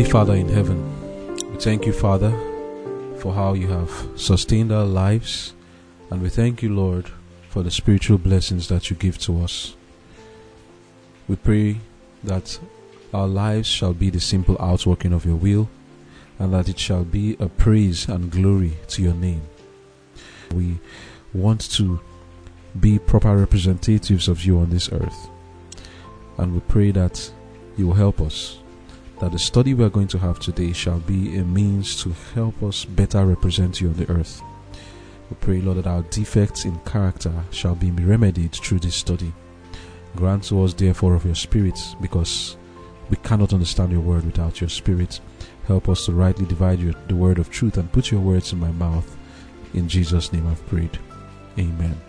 Holy Father in heaven, we thank you, Father, for how you have sustained our lives, and we thank you, Lord, for the spiritual blessings that you give to us. We pray that our lives shall be the simple outworking of your will, and that it shall be a praise and glory to your name. We want to be proper representatives of you on this earth, and we pray that you will help us that the study we are going to have today shall be a means to help us better represent you on the earth. We pray, Lord, that our defects in character shall be remedied through this study. Grant to us, therefore, of your Spirit, because we cannot understand your word without your Spirit. Help us to rightly divide your, the word of truth and put your words in my mouth. In Jesus' name I've prayed. Amen.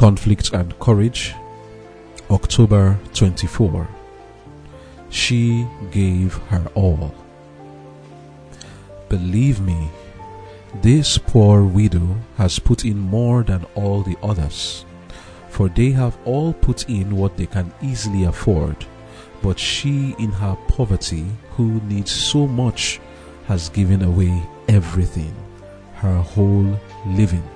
Conflict and Courage, October 24. She gave her all. Believe me, this poor widow has put in more than all the others, for they have all put in what they can easily afford, but she, in her poverty, who needs so much, has given away everything, her whole living.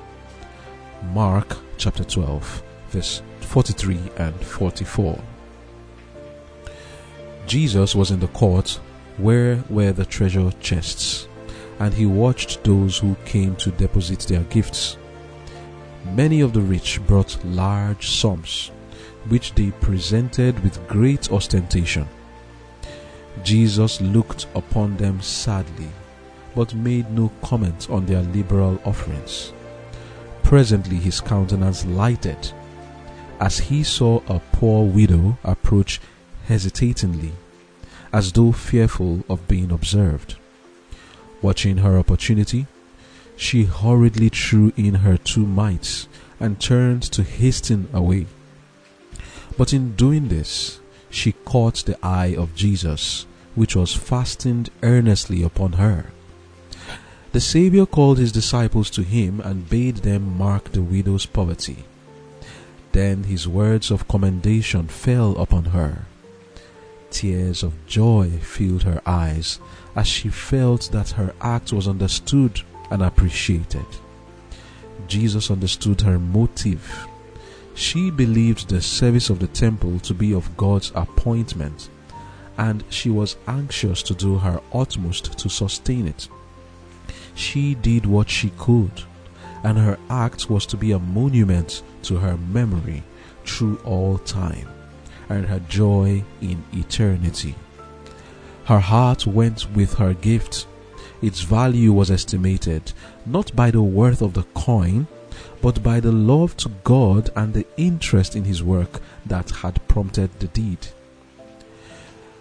Mark chapter 12, verse 43 and 44. Jesus was in the court where were the treasure chests, and he watched those who came to deposit their gifts. Many of the rich brought large sums, which they presented with great ostentation. Jesus looked upon them sadly, but made no comment on their liberal offerings. Presently his countenance lighted as he saw a poor widow approach hesitatingly, as though fearful of being observed. Watching her opportunity, she hurriedly threw in her two mites and turned to hasten away. But in doing this, she caught the eye of Jesus, which was fastened earnestly upon her. The Saviour called his disciples to him and bade them mark the widow's poverty. Then his words of commendation fell upon her. Tears of joy filled her eyes as she felt that her act was understood and appreciated. Jesus understood her motive. She believed the service of the temple to be of God's appointment, and she was anxious to do her utmost to sustain it. She did what she could, and her act was to be a monument to her memory through all time and her joy in eternity. Her heart went with her gift. Its value was estimated not by the worth of the coin, but by the love to God and the interest in His work that had prompted the deed.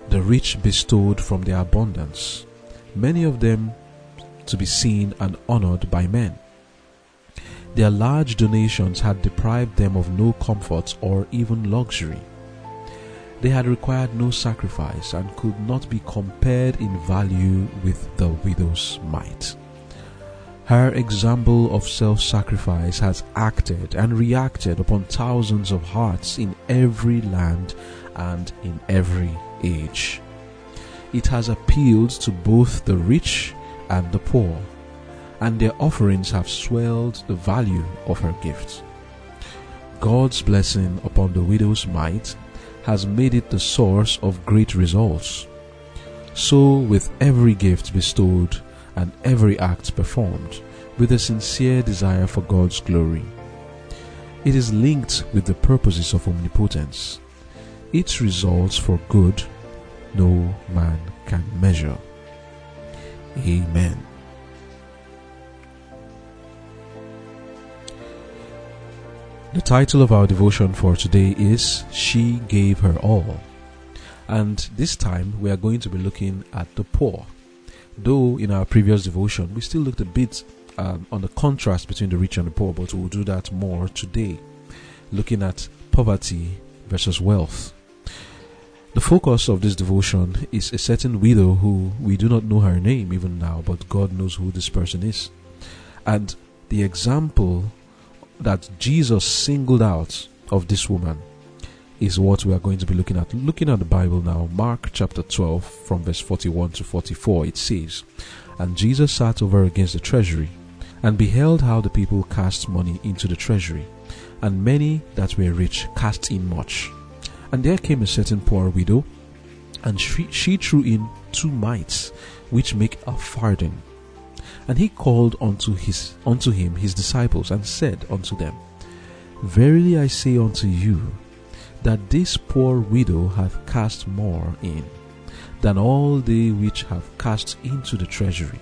The rich bestowed from their abundance, many of them to be seen and honored by men. Their large donations had deprived them of no comforts or even luxury. They had required no sacrifice and could not be compared in value with the widow's mite. Her example of self sacrifice has acted and reacted upon thousands of hearts in every land and in every age. It has appealed to both the rich and the poor, and their offerings have swelled the value of her gifts. God's blessing upon the widow's mite has made it the source of great results. So, with every gift bestowed and every act performed, with a sincere desire for God's glory. It is linked with the purposes of omnipotence. Its results for good no man can measure. Amen. The title of our devotion for today is She Gave Her All. And this time we are going to be looking at the poor. Though in our previous devotion we still looked a bit um, on the contrast between the rich and the poor, but we'll do that more today, looking at poverty versus wealth. The focus of this devotion is a certain widow who we do not know her name even now, but God knows who this person is. And the example that Jesus singled out of this woman is what we are going to be looking at. Looking at the Bible now, Mark chapter 12, from verse 41 to 44, it says, And Jesus sat over against the treasury, and beheld how the people cast money into the treasury, and many that were rich cast in much. And there came a certain poor widow, and she, she threw in two mites, which make a farthing. And he called unto his unto him his disciples, and said unto them, Verily I say unto you, that this poor widow hath cast more in than all they which have cast into the treasury.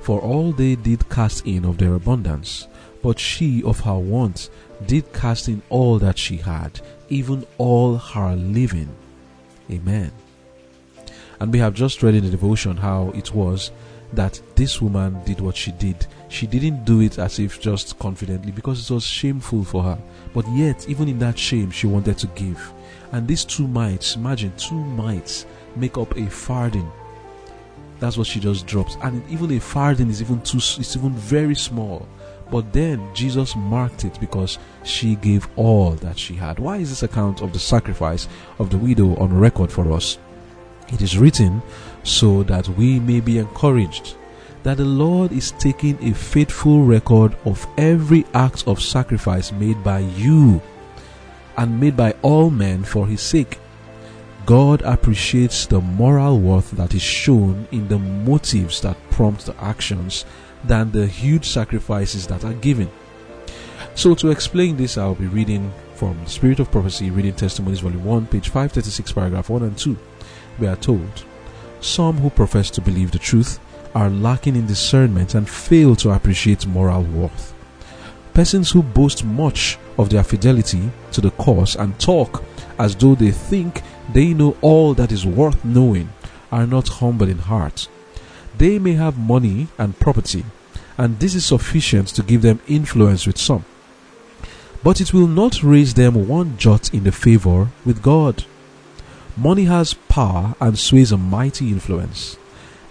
For all they did cast in of their abundance, but she of her want did cast in all that she had, even all her living. Amen. And we have just read in the devotion how it was that this woman did what she did. She didn't do it as if just confidently because it was shameful for her. But yet, even in that shame, she wanted to give. And these two mites, imagine two mites make up a farthing. That's what she just drops. And even a farthing is even too, it's even very small. But then Jesus marked it because she gave all that she had. Why is this account of the sacrifice of the widow on record for us? It is written so that we may be encouraged that the Lord is taking a faithful record of every act of sacrifice made by you and made by all men for his sake. God appreciates the moral worth that is shown in the motives that prompt the actions than the huge sacrifices that are given. So, to explain this, I'll be reading from Spirit of Prophecy, Reading Testimonies, Volume 1, page 536, paragraph 1 and 2. We are told some who profess to believe the truth are lacking in discernment and fail to appreciate moral worth. Persons who boast much of their fidelity to the cause and talk as though they think they know all that is worth knowing are not humble in heart. They may have money and property, and this is sufficient to give them influence with some. But it will not raise them one jot in the favor with God. Money has power and sways a mighty influence.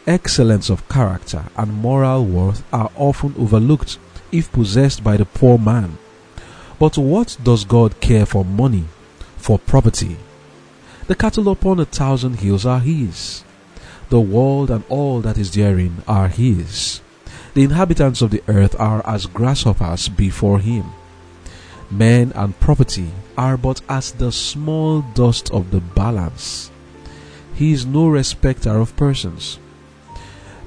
Excellence of character and moral worth are often overlooked if possessed by the poor man. But what does God care for money, for property? The cattle upon a thousand hills are His. The world and all that is therein are His. The inhabitants of the earth are as grasshoppers before Him. Men and property are but as the small dust of the balance. He is no respecter of persons.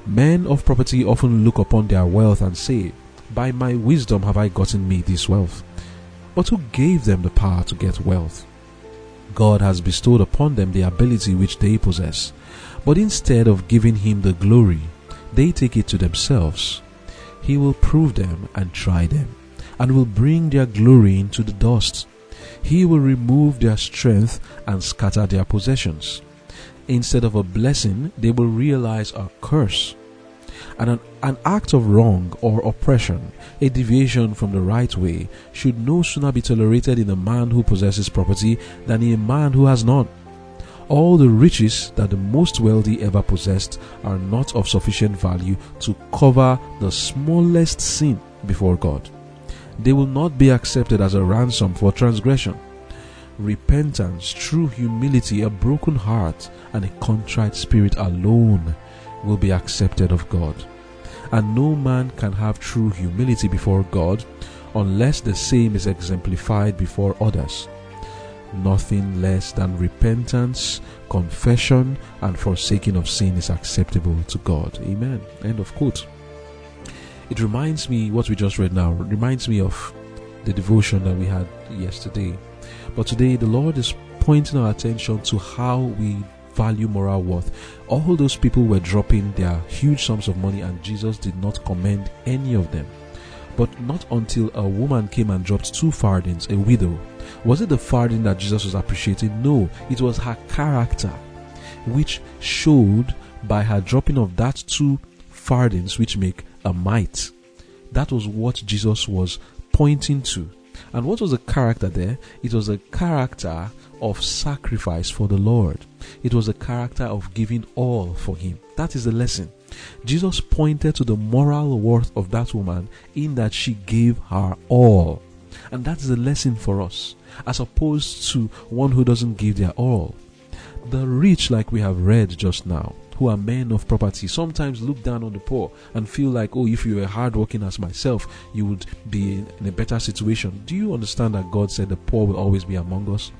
Men of property often look upon their wealth and say, By my wisdom have I gotten me this wealth. But who gave them the power to get wealth? God has bestowed upon them the ability which they possess. But instead of giving him the glory, they take it to themselves. He will prove them and try them, and will bring their glory into the dust. He will remove their strength and scatter their possessions. Instead of a blessing, they will realize a curse. And an, an act of wrong or oppression, a deviation from the right way, should no sooner be tolerated in a man who possesses property than in a man who has none. All the riches that the most wealthy ever possessed are not of sufficient value to cover the smallest sin before God they will not be accepted as a ransom for transgression. Repentance, true humility, a broken heart, and a contrite spirit alone will be accepted of God. And no man can have true humility before God unless the same is exemplified before others. Nothing less than repentance, confession, and forsaking of sin is acceptable to God. Amen. End of quote it reminds me what we just read now reminds me of the devotion that we had yesterday but today the lord is pointing our attention to how we value moral worth all those people were dropping their huge sums of money and jesus did not commend any of them but not until a woman came and dropped two farthings a widow was it the farthing that jesus was appreciating no it was her character which showed by her dropping of that two farthings which make a mite. That was what Jesus was pointing to. And what was the character there? It was a character of sacrifice for the Lord. It was a character of giving all for Him. That is the lesson. Jesus pointed to the moral worth of that woman in that she gave her all. And that's the lesson for us, as opposed to one who doesn't give their all. The rich, like we have read just now, who are men of property sometimes look down on the poor and feel like, oh, if you were hardworking as myself, you would be in a better situation. Do you understand that God said the poor will always be among us?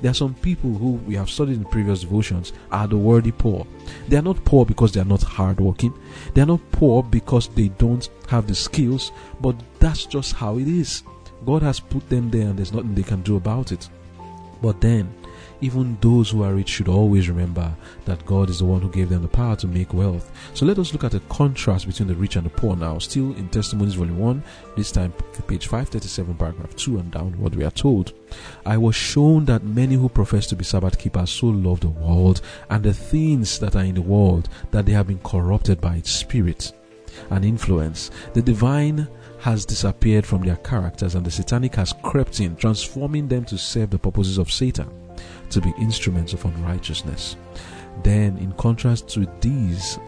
There are some people who we have studied in previous devotions are the worthy poor. They are not poor because they are not hardworking. They are not poor because they don't have the skills, but that's just how it is. God has put them there and there's nothing they can do about it. But then, even those who are rich should always remember that God is the one who gave them the power to make wealth. So let us look at a contrast between the rich and the poor now. Still in Testimonies Volume 1, this time page 537, paragraph 2 and downward, we are told, I was shown that many who profess to be Sabbath keepers so love the world and the things that are in the world that they have been corrupted by its spirit and influence. The divine has disappeared from their characters and the satanic has crept in, transforming them to serve the purposes of Satan to be instruments of unrighteousness. Then, in contrast to these,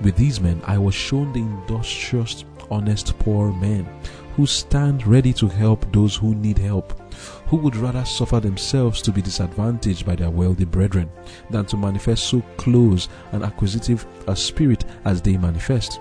with these men, I was shown the industrious, honest poor men who stand ready to help those who need help, who would rather suffer themselves to be disadvantaged by their wealthy brethren than to manifest so close and acquisitive a spirit as they manifest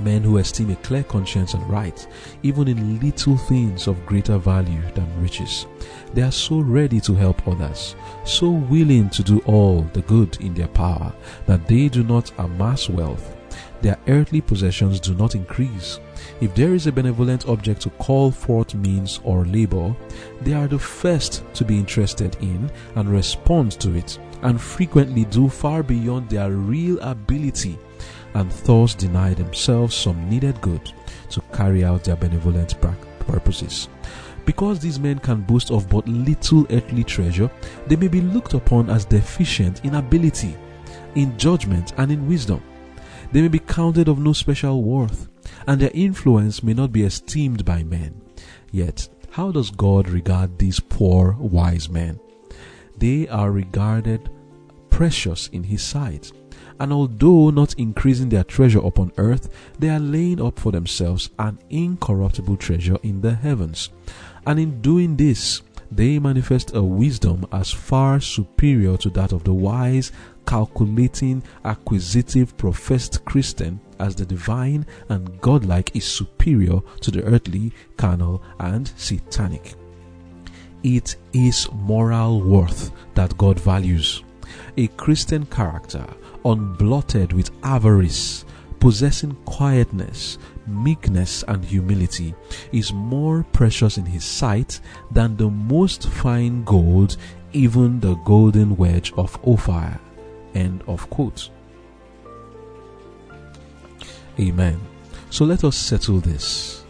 men who esteem a clear conscience and right, even in little things of greater value than riches. They are so ready to help others, so willing to do all the good in their power, that they do not amass wealth. Their earthly possessions do not increase. If there is a benevolent object to call forth means or labor, they are the first to be interested in and respond to it, and frequently do far beyond their real ability and thus deny themselves some needed good to carry out their benevolent purposes. Because these men can boast of but little earthly treasure, they may be looked upon as deficient in ability, in judgment, and in wisdom. They may be counted of no special worth, and their influence may not be esteemed by men. Yet, how does God regard these poor wise men? They are regarded precious in His sight and although not increasing their treasure upon earth, they are laying up for themselves an incorruptible treasure in the heavens. And in doing this, they manifest a wisdom as far superior to that of the wise, calculating, acquisitive, professed Christian as the divine and godlike is superior to the earthly, carnal, and satanic. It is moral worth that God values. A Christian character unblotted with avarice, possessing quietness, meekness, and humility, is more precious in his sight than the most fine gold, even the golden wedge of Ophir. End of quote. Amen. So let us settle this.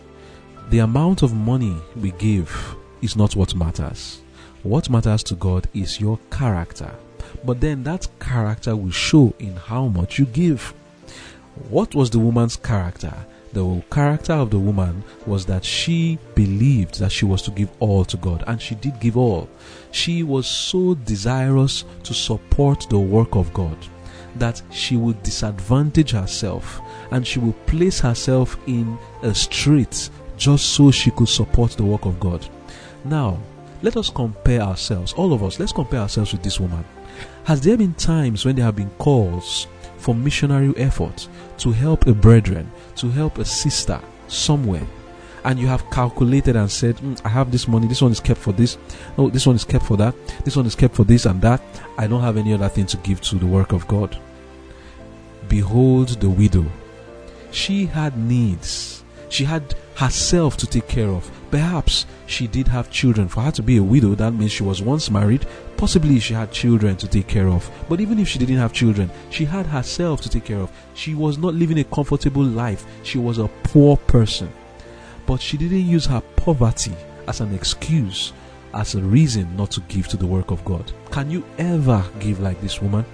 The amount of money we give is not what matters. What matters to God is your character. But then that character will show in how much you give. What was the woman's character? The character of the woman was that she believed that she was to give all to God, and she did give all. She was so desirous to support the work of God that she would disadvantage herself and she would place herself in a strait just so she could support the work of God. Now, let us compare ourselves, all of us, let's compare ourselves with this woman. Has there been times when there have been calls for missionary effort to help a brethren, to help a sister somewhere, and you have calculated and said, mm, I have this money, this one is kept for this, no, this one is kept for that, this one is kept for this and that, I don't have any other thing to give to the work of God. Behold the widow. She had needs. She had herself to take care of. Perhaps she did have children. For her to be a widow, that means she was once married. Possibly she had children to take care of. But even if she didn't have children, she had herself to take care of. She was not living a comfortable life. She was a poor person. But she didn't use her poverty as an excuse, as a reason not to give to the work of God. Can you ever give like this woman?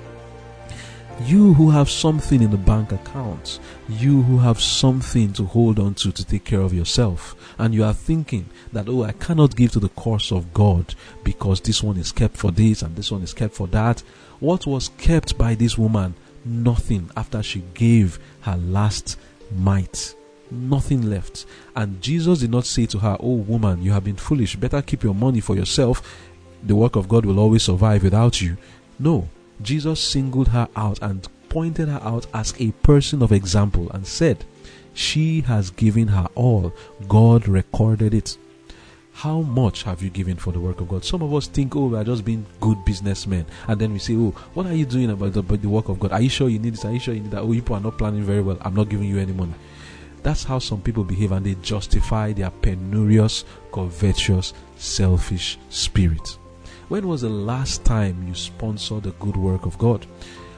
You who have something in the bank account, you who have something to hold on to to take care of yourself, and you are thinking that, oh, I cannot give to the cause of God because this one is kept for this and this one is kept for that. What was kept by this woman? Nothing after she gave her last mite. Nothing left. And Jesus did not say to her, Oh, woman, you have been foolish. Better keep your money for yourself. The work of God will always survive without you. No, Jesus singled her out and pointed her out as a person of example and said, She has given her all. God recorded it. How much have you given for the work of God? Some of us think, oh, we are just being good businessmen. And then we say, oh, what are you doing about the, about the work of God? Are you sure you need this? Are you sure you need that? Oh, people are not planning very well. I'm not giving you any money. That's how some people behave and they justify their penurious, covetous, selfish spirit. When was the last time you sponsored the good work of God?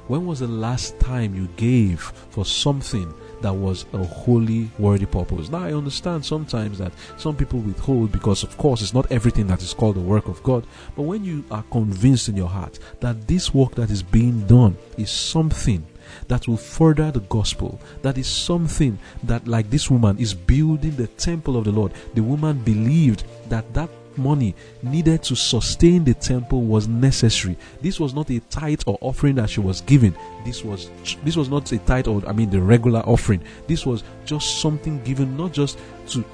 When was the last time you gave for something that was a holy, worthy purpose? Now, I understand sometimes that some people withhold because, of course, it's not everything that is called the work of God. But when you are convinced in your heart that this work that is being done is something that will further the gospel. That is something that, like this woman, is building the temple of the Lord. The woman believed that that money needed to sustain the temple was necessary. This was not a tithe or offering that she was giving. This was this was not a tithe or I mean the regular offering. This was just something given not just to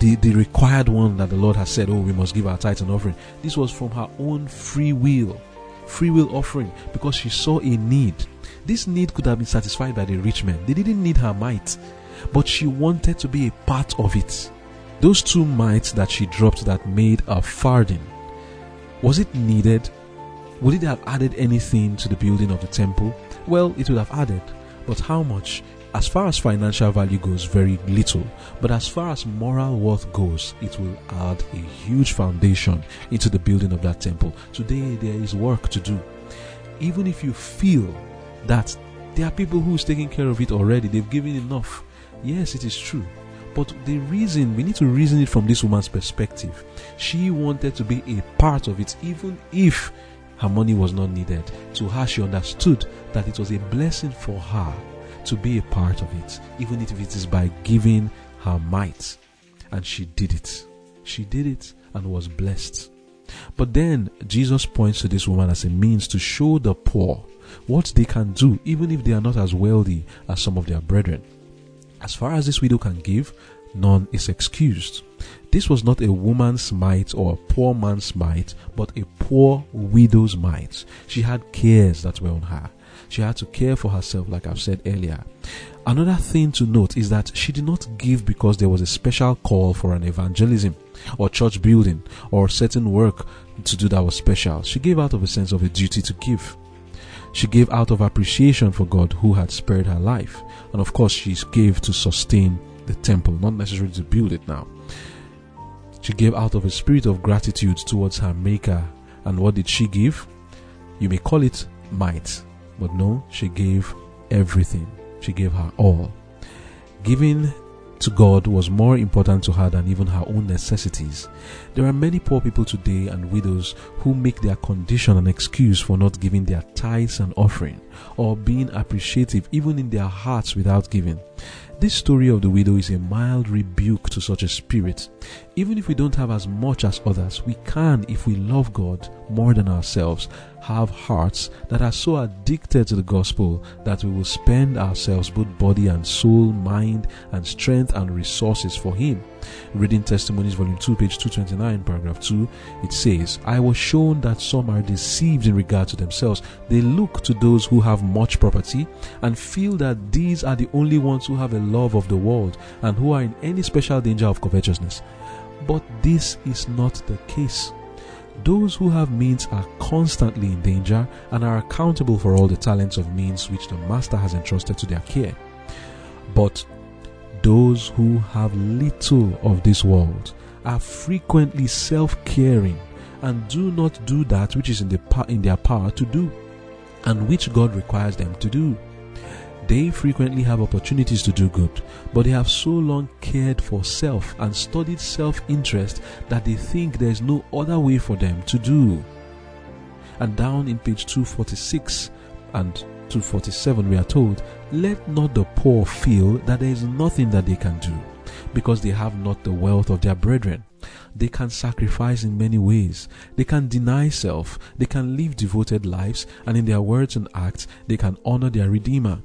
the, the required one that the Lord has said, oh, we must give our tithe and offering. This was from her own free will, free will offering, because she saw a need. This need could have been satisfied by the rich men. They didn't need her mite, but she wanted to be a part of it. Those two mites that she dropped that made a farthing, was it needed? Would it have added anything to the building of the temple? Well, it would have added, but how much? As far as financial value goes, very little. But as far as moral worth goes, it will add a huge foundation into the building of that temple. Today, there is work to do. Even if you feel that there are people who's taking care of it already, they've given enough. Yes, it is true. But the reason, we need to reason it from this woman's perspective. She wanted to be a part of it, even if her money was not needed. To her, she understood that it was a blessing for her to be a part of it, even if it is by giving her mite. And she did it. She did it and was blessed. But then Jesus points to this woman as a means to show the poor what they can do, even if they are not as wealthy as some of their brethren. As far as this widow can give, none is excused. This was not a woman's mite or a poor man's mite, but a poor widow's mite. She had cares that were on her. She had to care for herself, like I've said earlier. Another thing to note is that she did not give because there was a special call for an evangelism or church building or certain work to do that was special. She gave out of a sense of a duty to give. She gave out of appreciation for God who had spared her life. And of course, she gave to sustain the temple, not necessarily to build it now. She gave out of a spirit of gratitude towards her Maker. And what did she give? You may call it mite, but no, she gave everything. She gave her all. Giving to God was more important to her than even her own necessities. There are many poor people today and widows who make their condition an excuse for not giving their tithes and offering or being appreciative even in their hearts without giving. This story of the widow is a mild rebuke to such a spirit. Even if we don't have as much as others, we can, if we love God more than ourselves, have hearts that are so addicted to the gospel that we will spend ourselves, both body and soul, mind and strength and resources for Him. Reading Testimonies, Volume 2, page 229, paragraph 2, it says, I was shown that some are deceived in regard to themselves. They look to those who have much property and feel that these are the only ones who have a love of the world and who are in any special danger of covetousness. But this is not the case. Those who have means are constantly in danger and are accountable for all the talents of means which the Master has entrusted to their care. But those who have little of this world are frequently self caring and do not do that which is in, the, in their power to do and which God requires them to do. They frequently have opportunities to do good, but they have so long cared for self and studied self interest that they think there is no other way for them to do. And down in page 246 and 247 we are told, Let not the poor feel that there is nothing that they can do, because they have not the wealth of their brethren. They can sacrifice in many ways. They can deny self. They can live devoted lives, and in their words and acts, they can honor their Redeemer.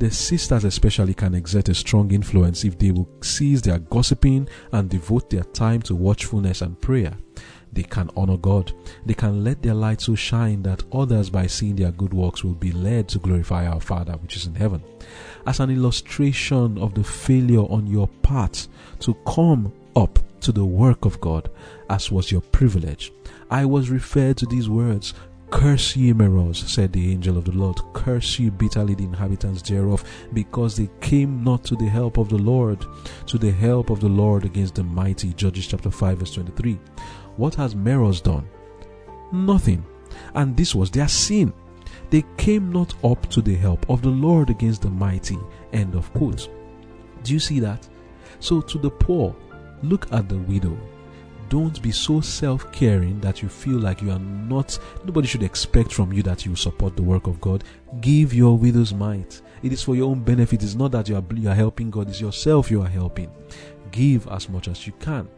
The sisters, especially, can exert a strong influence if they will cease their gossiping and devote their time to watchfulness and prayer. They can honor God. They can let their light so shine that others, by seeing their good works, will be led to glorify our Father which is in heaven. As an illustration of the failure on your part to come up to the work of God, as was your privilege, I was referred to these words Curse ye, Meroz, said the angel of the Lord. Curse ye bitterly the inhabitants thereof, because they came not to the help of the Lord, to the help of the Lord against the mighty. Judges chapter 5, verse 23. What has Meroz done? Nothing. And this was their sin. They came not up to the help of the Lord against the mighty. End of quote. Do you see that? So, to the poor, look at the widow don't be so self caring that you feel like you are not, nobody should expect from you that you support the work of God. Give your widow's mite. It is for your own benefit. It's not that you are, you are helping God, it's yourself you are helping. Give as much as you can.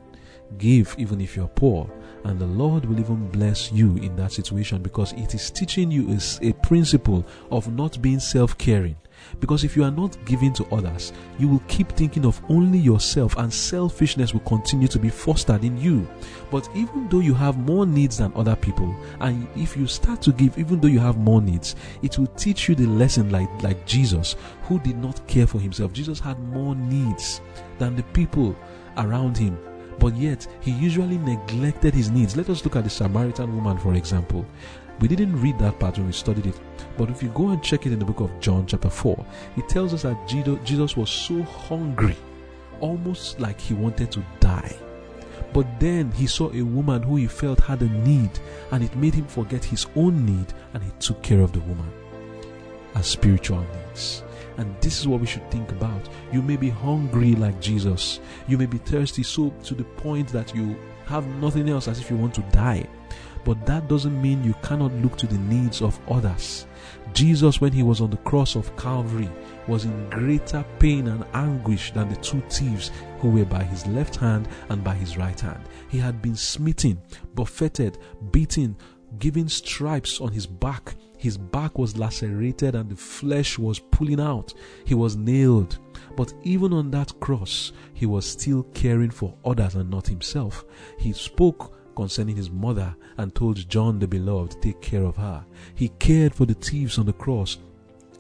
Give even if you're poor, and the Lord will even bless you in that situation because it is teaching you a, a principle of not being self caring. Because if you are not giving to others, you will keep thinking of only yourself and selfishness will continue to be fostered in you. But even though you have more needs than other people, and if you start to give, even though you have more needs, it will teach you the lesson like, like Jesus, who did not care for himself. Jesus had more needs than the people around him but yet he usually neglected his needs. Let us look at the Samaritan woman, for example. We didn't read that part when we studied it, but if you go and check it in the book of John, chapter 4, it tells us that Jesus was so hungry, almost like he wanted to die. But then he saw a woman who he felt had a need, and it made him forget his own need, and he took care of the woman as spiritual needs. And this is what we should think about. You may be hungry like Jesus. You may be thirsty so to the point that you have nothing else as if you want to die. But that doesn't mean you cannot look to the needs of others. Jesus, when he was on the cross of Calvary, was in greater pain and anguish than the two thieves who were by his left hand and by his right hand. He had been smitten, buffeted, beaten, given stripes on his back. His back was lacerated and the flesh was pulling out. He was nailed. But even on that cross, he was still caring for others and not himself. He spoke concerning his mother and told John the beloved, to take care of her. He cared for the thieves on the cross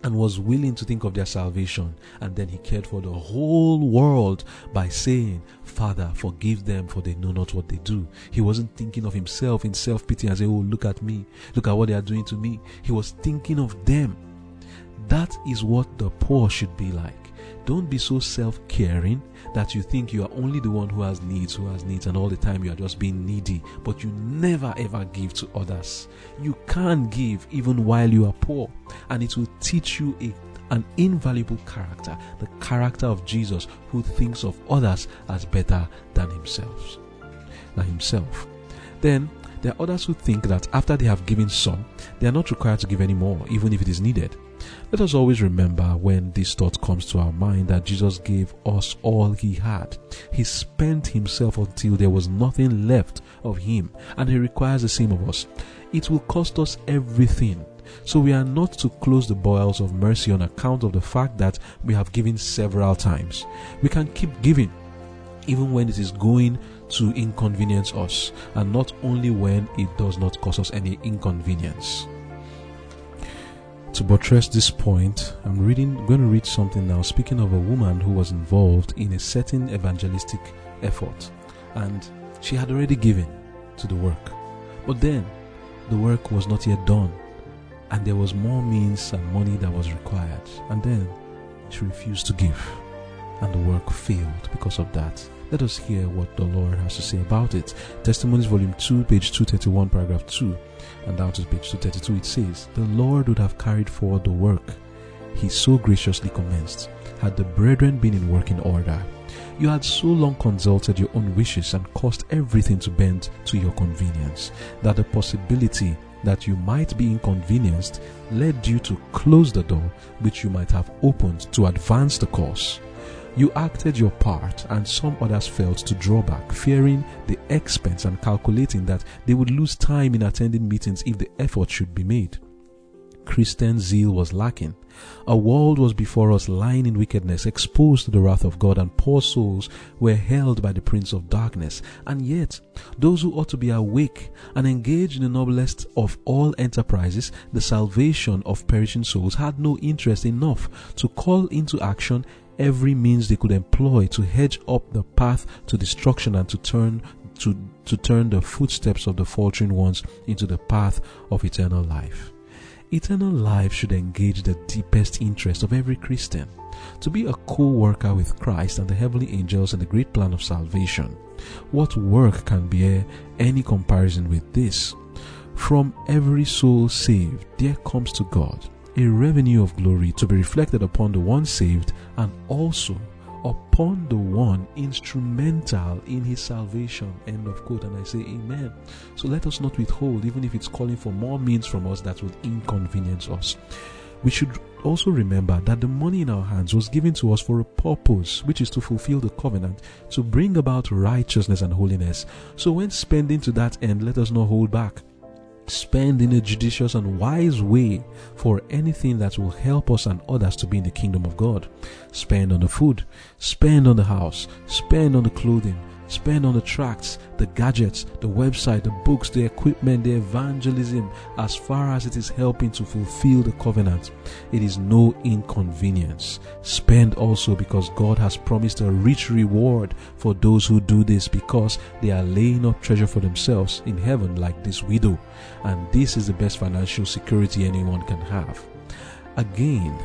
and was willing to think of their salvation. And then he cared for the whole world by saying, Father, forgive them for they know not what they do. He wasn't thinking of himself in self pity and say, Oh, look at me. Look at what they are doing to me. He was thinking of them. That is what the poor should be like. Don't be so self caring that you think you are only the one who has needs, who has needs, and all the time you are just being needy, but you never ever give to others. You can give even while you are poor, and it will teach you a an invaluable character, the character of Jesus, who thinks of others as better than himself. Than himself. Then there are others who think that after they have given some, they are not required to give any more, even if it is needed. Let us always remember when this thought comes to our mind that Jesus gave us all he had. He spent himself until there was nothing left of him, and he requires the same of us. It will cost us everything. So we are not to close the boils of mercy on account of the fact that we have given several times. We can keep giving even when it is going to inconvenience us, and not only when it does not cause us any inconvenience. To buttress this point, I'm reading going to read something now speaking of a woman who was involved in a certain evangelistic effort and she had already given to the work. But then the work was not yet done and there was more means and money that was required. And then she refused to give and the work failed because of that. Let us hear what the Lord has to say about it. Testimonies, Volume 2, page 231, paragraph 2, and down to page 232. It says, The Lord would have carried forward the work he so graciously commenced, had the brethren been in working order. You had so long consulted your own wishes and caused everything to bend to your convenience that the possibility that you might be inconvenienced led you to close the door which you might have opened to advance the cause. You acted your part, and some others failed to draw back, fearing the expense and calculating that they would lose time in attending meetings if the effort should be made. Christian zeal was lacking. A world was before us lying in wickedness, exposed to the wrath of God, and poor souls were held by the prince of darkness. And yet, those who ought to be awake and engaged in the noblest of all enterprises, the salvation of perishing souls, had no interest enough to call into action every means they could employ to hedge up the path to destruction and to turn to, to turn the footsteps of the faltering ones into the path of eternal life. Eternal life should engage the deepest interest of every Christian to be a co worker with Christ and the heavenly angels in the great plan of salvation. What work can bear any comparison with this? From every soul saved, there comes to God a revenue of glory to be reflected upon the one saved and also upon the one instrumental in his salvation. End of quote. And I say, Amen. So let us not withhold, even if it's calling for more means from us that would inconvenience us. We should also remember that the money in our hands was given to us for a purpose, which is to fulfill the covenant, to bring about righteousness and holiness. So when spending to that end, let us not hold back spend in a judicious and wise way for anything that will help us and others to be in the kingdom of God. Spend on the food, spend on the house, spend on the clothing, Spend on the tracts, the gadgets, the website, the books, the equipment, the evangelism, as far as it is helping to fulfill the covenant. It is no inconvenience. Spend also because God has promised a rich reward for those who do this because they are laying up treasure for themselves in heaven like this widow. And this is the best financial security anyone can have. Again,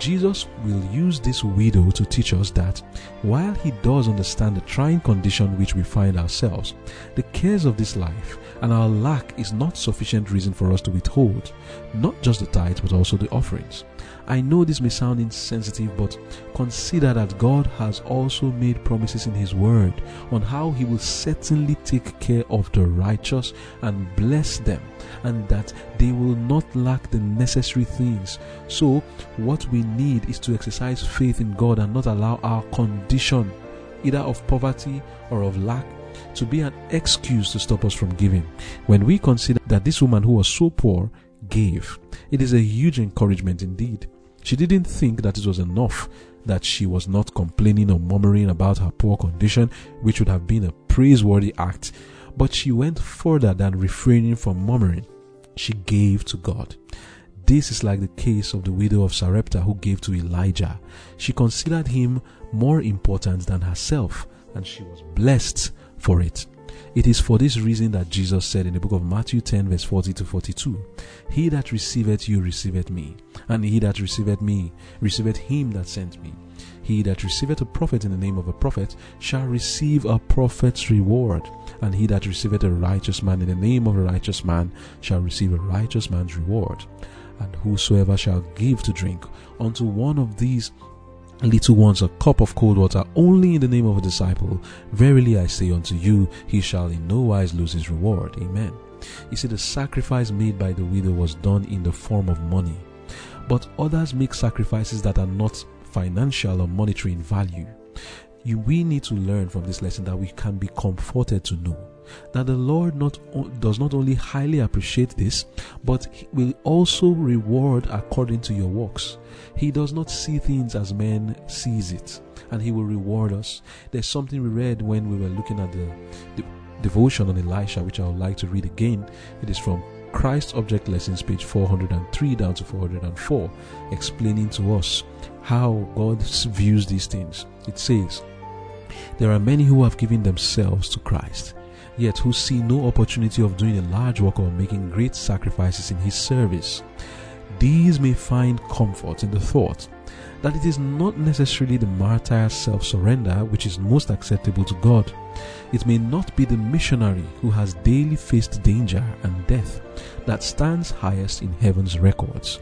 Jesus will use this widow to teach us that while he does understand the trying condition which we find ourselves, the cares of this life and our lack is not sufficient reason for us to withhold not just the tithes but also the offerings. I know this may sound insensitive, but consider that God has also made promises in His Word on how He will certainly take care of the righteous and bless them, and that they will not lack the necessary things. So, what we need is to exercise faith in God and not allow our condition, either of poverty or of lack, to be an excuse to stop us from giving. When we consider that this woman who was so poor gave, it is a huge encouragement indeed. She didn't think that it was enough that she was not complaining or murmuring about her poor condition, which would have been a praiseworthy act, but she went further than refraining from murmuring. She gave to God. This is like the case of the widow of Sarepta who gave to Elijah. She considered him more important than herself, and she was blessed for it. It is for this reason that Jesus said in the book of Matthew 10, verse 40 to 42, He that receiveth you receiveth me, and he that receiveth me receiveth him that sent me. He that receiveth a prophet in the name of a prophet shall receive a prophet's reward, and he that receiveth a righteous man in the name of a righteous man shall receive a righteous man's reward. And whosoever shall give to drink unto one of these little ones a cup of cold water only in the name of a disciple, verily I say unto you, he shall in no wise lose his reward. Amen. You see, the sacrifice made by the widow was done in the form of money, but others make sacrifices that are not financial or monetary in value. We need to learn from this lesson that we can be comforted to know that the Lord not does not only highly appreciate this, but will also reward according to your works. He does not see things as men sees it, and He will reward us. There's something we read when we were looking at the, the devotion on Elisha, which I would like to read again. It is from Christ Object Lessons, page 403 down to 404, explaining to us how God views these things. It says, There are many who have given themselves to Christ yet who see no opportunity of doing a large work or making great sacrifices in His service. These may find comfort in the thought that it is not necessarily the martyr's self surrender which is most acceptable to God. It may not be the missionary who has daily faced danger and death that stands highest in heaven's records.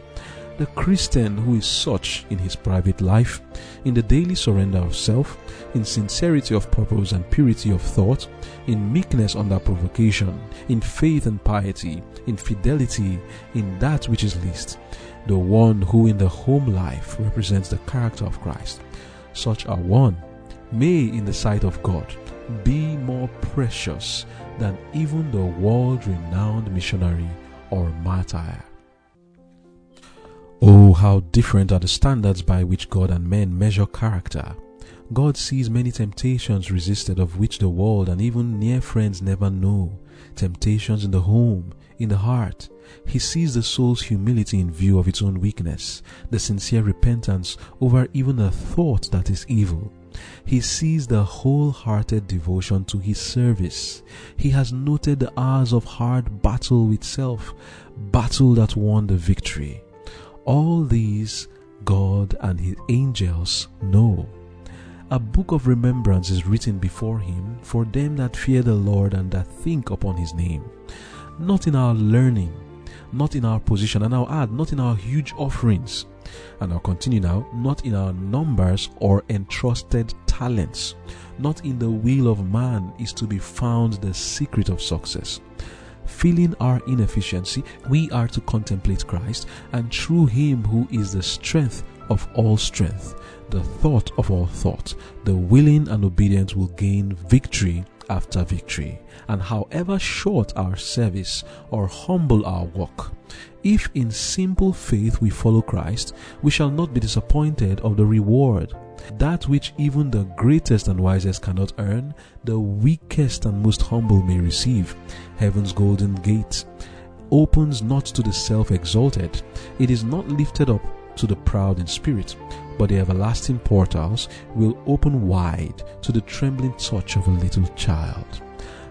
The Christian who is such in his private life, in the daily surrender of self, in sincerity of purpose and purity of thought, in meekness under provocation, in faith and piety, in fidelity, in that which is least, the one who in the home life represents the character of Christ. Such a one may, in the sight of God, be more precious than even the world renowned missionary or martyr. Oh, how different are the standards by which God and men measure character. God sees many temptations resisted of which the world and even near friends never know. Temptations in the home, in the heart. He sees the soul's humility in view of its own weakness, the sincere repentance over even a thought that is evil. He sees the wholehearted devotion to his service. He has noted the hours of hard battle with self, battle that won the victory. All these God and his angels know. A book of remembrance is written before him for them that fear the Lord and that think upon his name. Not in our learning, not in our position, and I'll add, not in our huge offerings. And I'll continue now, not in our numbers or entrusted talents, not in the will of man is to be found the secret of success. Feeling our inefficiency, we are to contemplate Christ, and through Him who is the strength of all strength, the thought of all thought, the willing and obedient will gain victory after victory. And however short our service or humble our work, if in simple faith we follow Christ, we shall not be disappointed of the reward. That which even the greatest and wisest cannot earn, the weakest and most humble may receive. Heaven's golden gate opens not to the self exalted, it is not lifted up to the proud in spirit, but the everlasting portals will open wide to the trembling touch of a little child.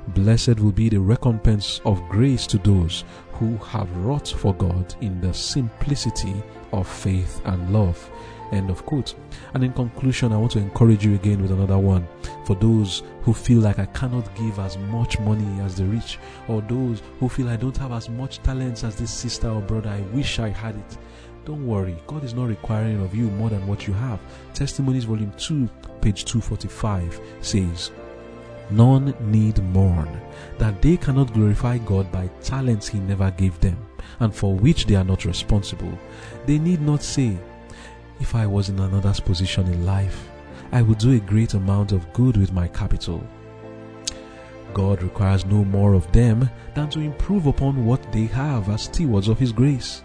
Blessed will be the recompense of grace to those who have wrought for God in the simplicity of faith and love. End of quote. And in conclusion, I want to encourage you again with another one. For those who feel like I cannot give as much money as the rich, or those who feel I don't have as much talents as this sister or brother, I wish I had it. Don't worry, God is not requiring of you more than what you have. Testimonies, volume 2, page 245 says, None need mourn that they cannot glorify God by talents He never gave them, and for which they are not responsible. They need not say, If I was in another's position in life, I would do a great amount of good with my capital. God requires no more of them than to improve upon what they have as stewards of His grace.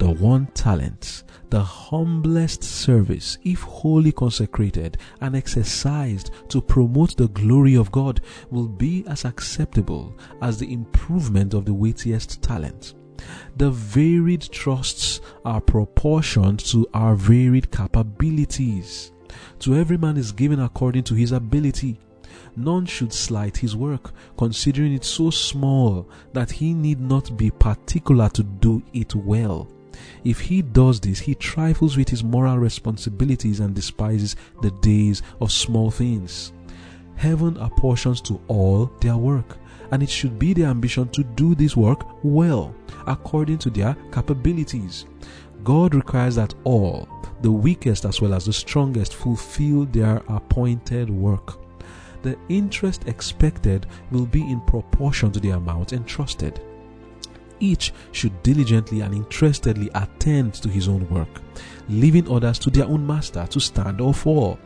The one talent, the humblest service, if wholly consecrated and exercised to promote the glory of God, will be as acceptable as the improvement of the weightiest talent. The varied trusts are proportioned to our varied capabilities. To every man is given according to his ability. None should slight his work, considering it so small that he need not be particular to do it well. If he does this, he trifles with his moral responsibilities and despises the days of small things. Heaven apportions to all their work, and it should be their ambition to do this work well, according to their capabilities. God requires that all, the weakest as well as the strongest, fulfill their appointed work. The interest expected will be in proportion to the amount entrusted each should diligently and interestedly attend to his own work, leaving others to their own master to stand or fall.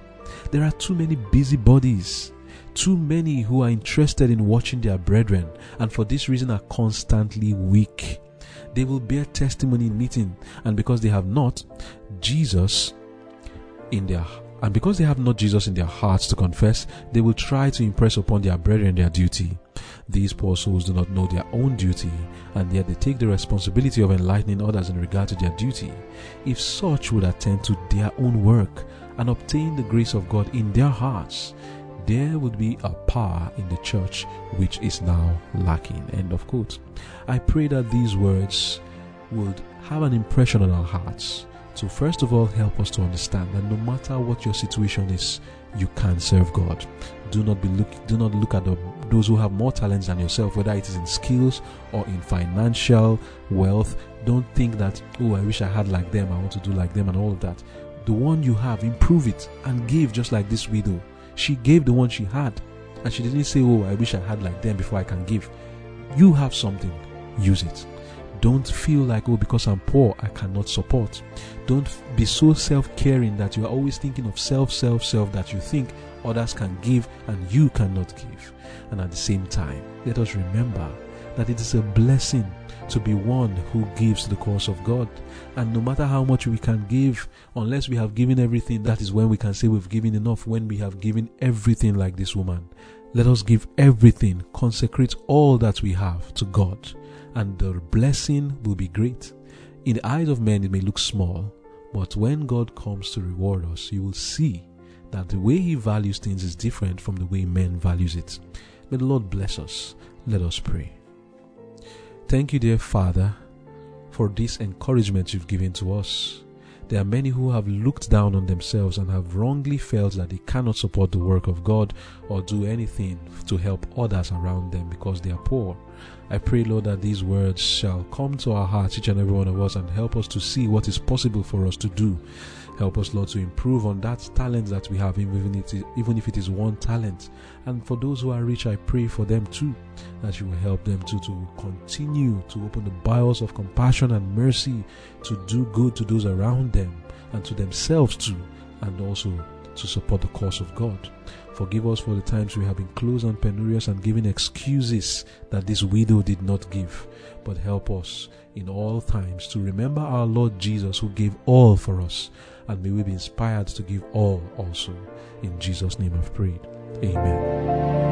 There are too many busybodies, too many who are interested in watching their brethren, and for this reason are constantly weak. They will bear testimony in meeting, and because they have not Jesus in their and because they have not Jesus in their hearts to confess, they will try to impress upon their brethren their duty. These poor souls do not know their own duty, and yet they take the responsibility of enlightening others in regard to their duty. If such would attend to their own work and obtain the grace of God in their hearts, there would be a power in the church which is now lacking. End of quote. I pray that these words would have an impression on our hearts to first of all help us to understand that no matter what your situation is, you can serve God. Do not be look do not look at the, those who have more talents than yourself, whether it is in skills or in financial wealth. Don't think that oh I wish I had like them, I want to do like them and all of that. The one you have, improve it and give just like this widow. She gave the one she had, and she didn't say, Oh, I wish I had like them before I can give. You have something, use it. Don't feel like, oh, because I'm poor, I cannot support. Don't be so self caring that you are always thinking of self, self, self that you think others can give and you cannot give. And at the same time, let us remember that it is a blessing to be one who gives the cause of God. And no matter how much we can give, unless we have given everything, that is when we can say we've given enough, when we have given everything like this woman. Let us give everything, consecrate all that we have to God and the blessing will be great. In the eyes of men, it may look small, but when God comes to reward us, you will see that the way He values things is different from the way men values it. May the Lord bless us. Let us pray. Thank you, dear Father, for this encouragement you've given to us. There are many who have looked down on themselves and have wrongly felt that they cannot support the work of God or do anything to help others around them because they are poor. I pray, Lord, that these words shall come to our hearts, each and every one of us, and help us to see what is possible for us to do. Help us, Lord, to improve on that talent that we have, even if, it is, even if it is one talent. And for those who are rich, I pray for them too, that you will help them too to continue to open the bowels of compassion and mercy to do good to those around them and to themselves too, and also to support the cause of God. Forgive us for the times we have been close and penurious and giving excuses that this widow did not give. But help us in all times to remember our Lord Jesus who gave all for us. And may we be inspired to give all also. In Jesus' name I've prayed. Amen.